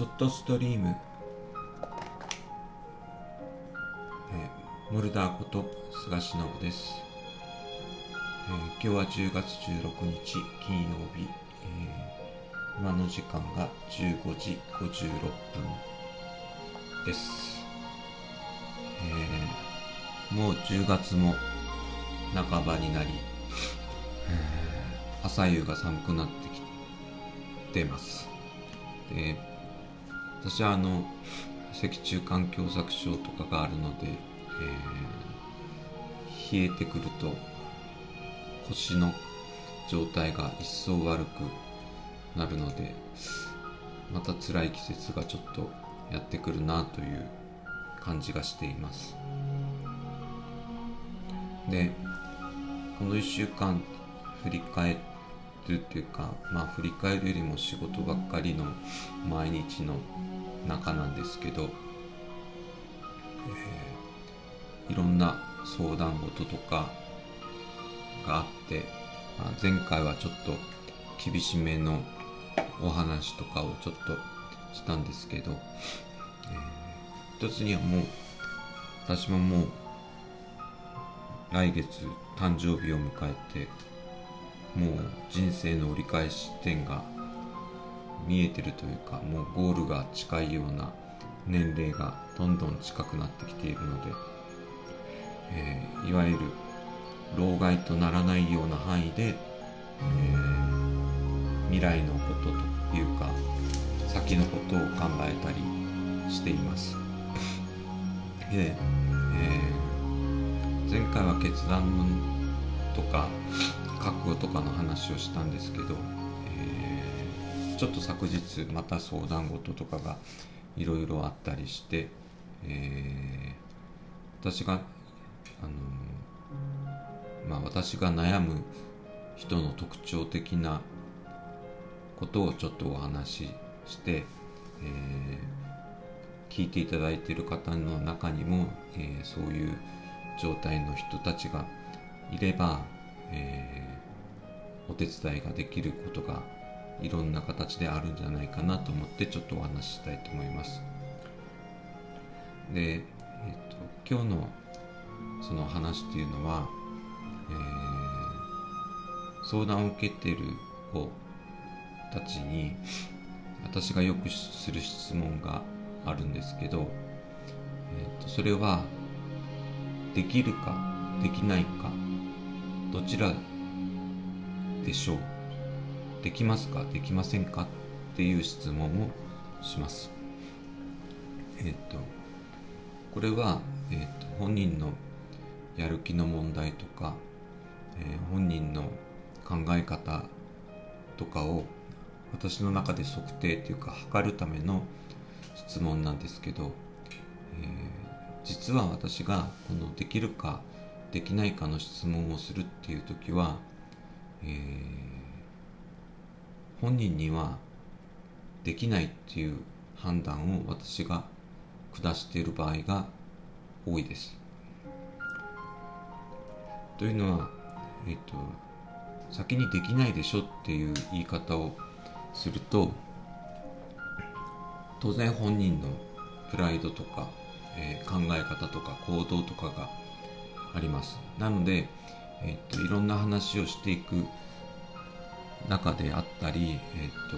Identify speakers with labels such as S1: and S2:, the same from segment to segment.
S1: ちょっとストリーム、えー、モルダーこと菅忍です、えー今日は10月16日金曜日、えー今の時間が15時56分です、えーもう10月も半ばになり、え朝夕が寒くなってきてます。で私はあの脊柱管狭窄症とかがあるので、えー冷えてくると腰の状態が一層悪くなるのでまた辛い季節がちょっとやってくるなという感じがしています。でこの1週間振り返ってるっていうかまあ振り返るよりも仕事ばっかりの毎日の中なんですけど、えーいろんな相談事とかがあって、まあ前回はちょっと厳しめのお話とかをちょっとしたんですけど、えー一つにはもう私ももう来月誕生日を迎えてもう人生の折り返し点が見えてるというかもうゴールが近いような年齢がどんどん近くなってきているので、えーいわゆる老害とならないような範囲で、えー未来のことというか先のことを考えたりしています。で、えー前回は決断とか覚悟とかの話をしたんですけど、えーちょっと昨日また相談事とかがいろいろあったりして、えー私があのまあ私が悩む人の特徴的なことをちょっとお話しして、えー聞いていただいている方の中にも、えーそういう状態の人たちがいれば、えーお手伝いができることがいろんな形であるんじゃないかなと思ってちょっとお話ししたいと思います。で、えー、と今日のその話っていうのは、えー相談を受けてる子たちに私がよくする質問があるんですけど、えー、とそれはできるかできないかどちらでしょう？できますか？できませんか？っていう質問をします。えっ、とこれは、えー、と本人のやる気の問題とか、えー本人の考え方とかを私の中で測定というか測るための質問なんですけど、えー実は私がこのできるかできないかの質問をするっていう時は、えー本人にはできないっていう判断を私が下している場合が多いです。というのは、えっ、と先にできないでしょっていう言い方をすると当然本人のプライドとか、えー考え方とか行動とかがあります。なので、えー、といろんな話をしていく中であったり、えー、と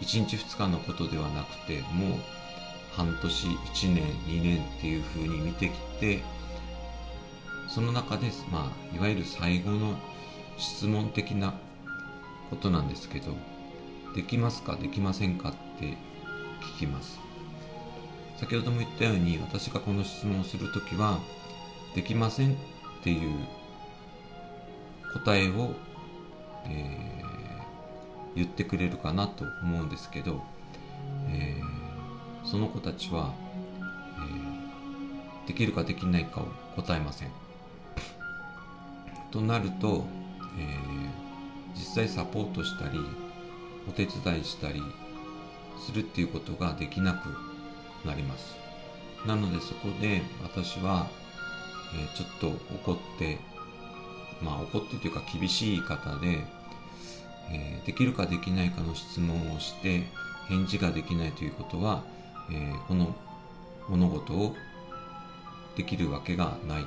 S1: 1日2日のことではなくてもう半年1年2年っていうふうに見てきてその中で、まあ、いわゆる最後の質問的なことなんですけどできますかできませんかって聞きます。先ほども言ったように私がこの質問をするときはできませんっていう答えを、えー言ってくれるかなと思うんですけど、えーその子たちは、えーできるかできないかを答えません。となると、え実際サポートしたりお手伝いしたりするっていうことができなくなります。なのでそこで私は、えちょっと怒ってまあ怒ってというか厳しい方で、えできるかできないかの質問をして返事ができないということは、え、この物事をできるわけがない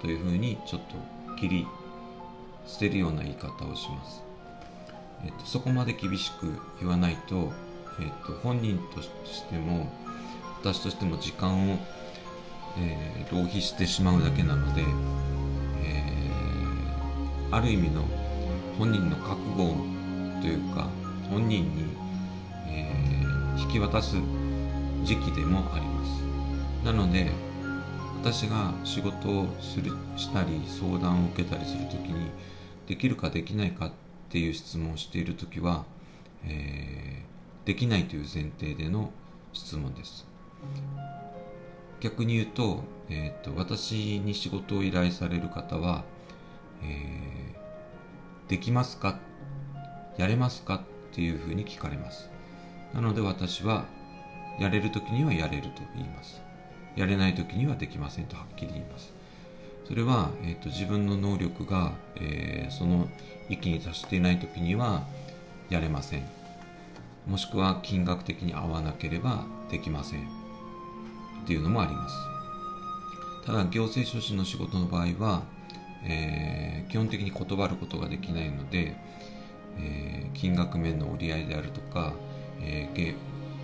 S1: というふうにちょっと切り捨てるような言い方をします。えっと、そこまで厳しく言わないと、えっと、本人としても私としても時間を、えー、浪費してしまうだけなので、えー、ある意味の本人の覚悟というか本人に、えー、引き渡す時期でもあります。なので私が仕事をするしたり相談を受けたりする時にできるかできないかっていう質問をしている時は、えー、できないという前提での質問です。逆に言うと,、えーと、私に仕事を依頼される方は、えー、できますか？やれますか？っていうふうに聞かれます。なので私はやれる時にはやれると言います。やれない時にはできませんとはっきり言います。それは、えーと、自分の能力が、えー、その域に達していない時にはやれません。もしくは金額的に合わなければできません。っていうのもあります。ただ行政書士の仕事の場合は、えー、基本的に断ることができないので、えー、金額面の折り合いであるとか、えー、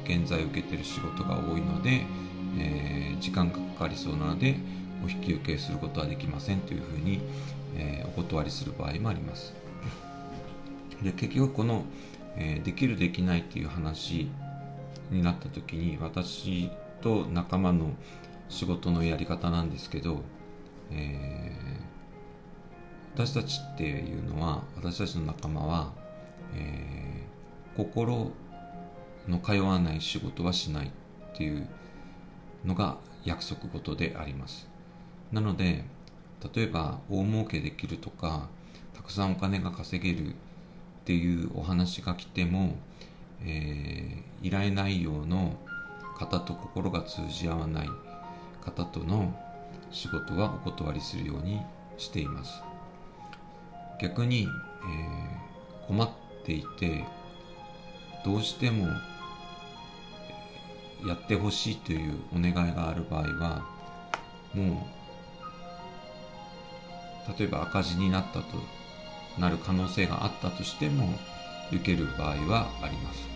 S1: 現在受けてる仕事が多いので、え時間がかかりそうなのでお引き受けすることはできませんというふうに、えお断りする場合もあります。で結局この、えできるできないっていう話になった時に私と仲間の仕事のやり方なんですけど、えー、私たちっていうのは私たちの仲間は、えー、心の通わない仕事はしないっていうのが約束事であります。なので例えば大儲けできるとかたくさんお金が稼げるっていうお話が来ても、えー、依頼内容の方と心が通じ合わない方との仕事はお断りするようにしています。逆に、えー、困っていてどうしてもやってほしいというお願いがある場合はもう例えば赤字になったとなる可能性があったとしても受ける場合はあります。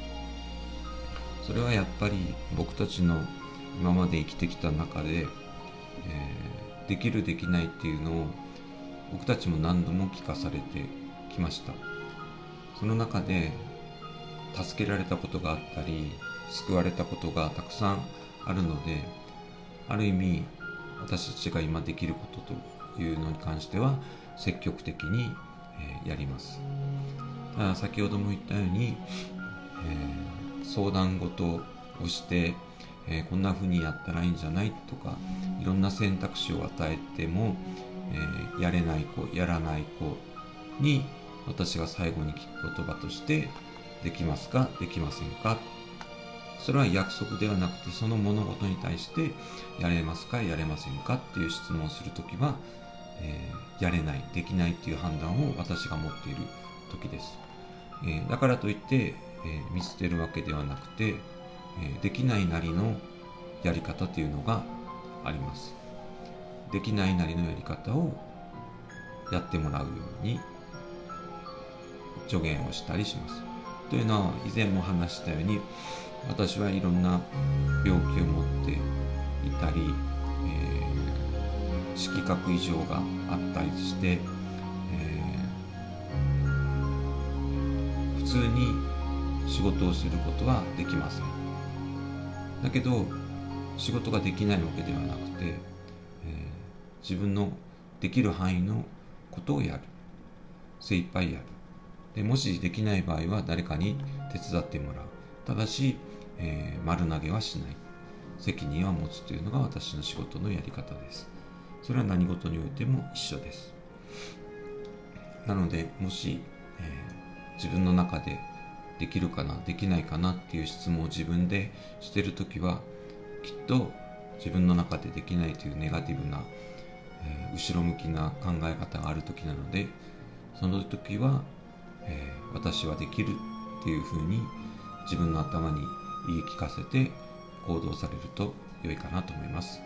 S1: それはやっぱり僕たちの今まで生きてきた中で、えー、できるできないっていうのを僕たちも何度も聞かされてきました。その中で助けられたことがあったり救われたことがたくさんあるのである意味私たちが今できることというのに関しては積極的に、えやります。ただ先ほども言ったように、えー、相談事をして、えー、こんな風にやったらいいんじゃないとかいろんな選択肢を与えても、えー、やれない子やらない子に私が最後に聞く言葉としてできますかできませんか。それは約束ではなくてその物事に対してやれますかやれませんかっていう質問をするときは、えー、やれないできないっていう判断を私が持っている時です、えー、だからといって、えー、見捨てるわけではなくて、えできないなりのやり方というのがあります。できないなりのやり方をやってもらうように助言をしたりします。というのは以前も話したように私はいろんな病気を持っていたり、えー、色覚異常があったりして、通に仕事をすることはできません。だけど仕事ができないわけではなくて、えー、自分のできる範囲のことをやる。精一杯やる。でもしできない場合は誰かに手伝ってもらう。ただしえー、丸投げはしない。責任は持つというのが私の仕事のやり方です。それは何事においても一緒です。なのでもし、えー、自分の中でできるかなできないかなっていう質問を自分でしてる時はきっと自分の中でできないというネガティブな、えー、後ろ向きな考え方がある時なのでその時は、えー、私はできるっていうふうに自分の頭に言い聞かせて行動されると良いかなと思います。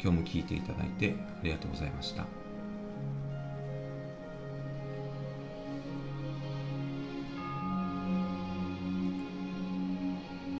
S1: 今日も聞いていただいてありがとうございました。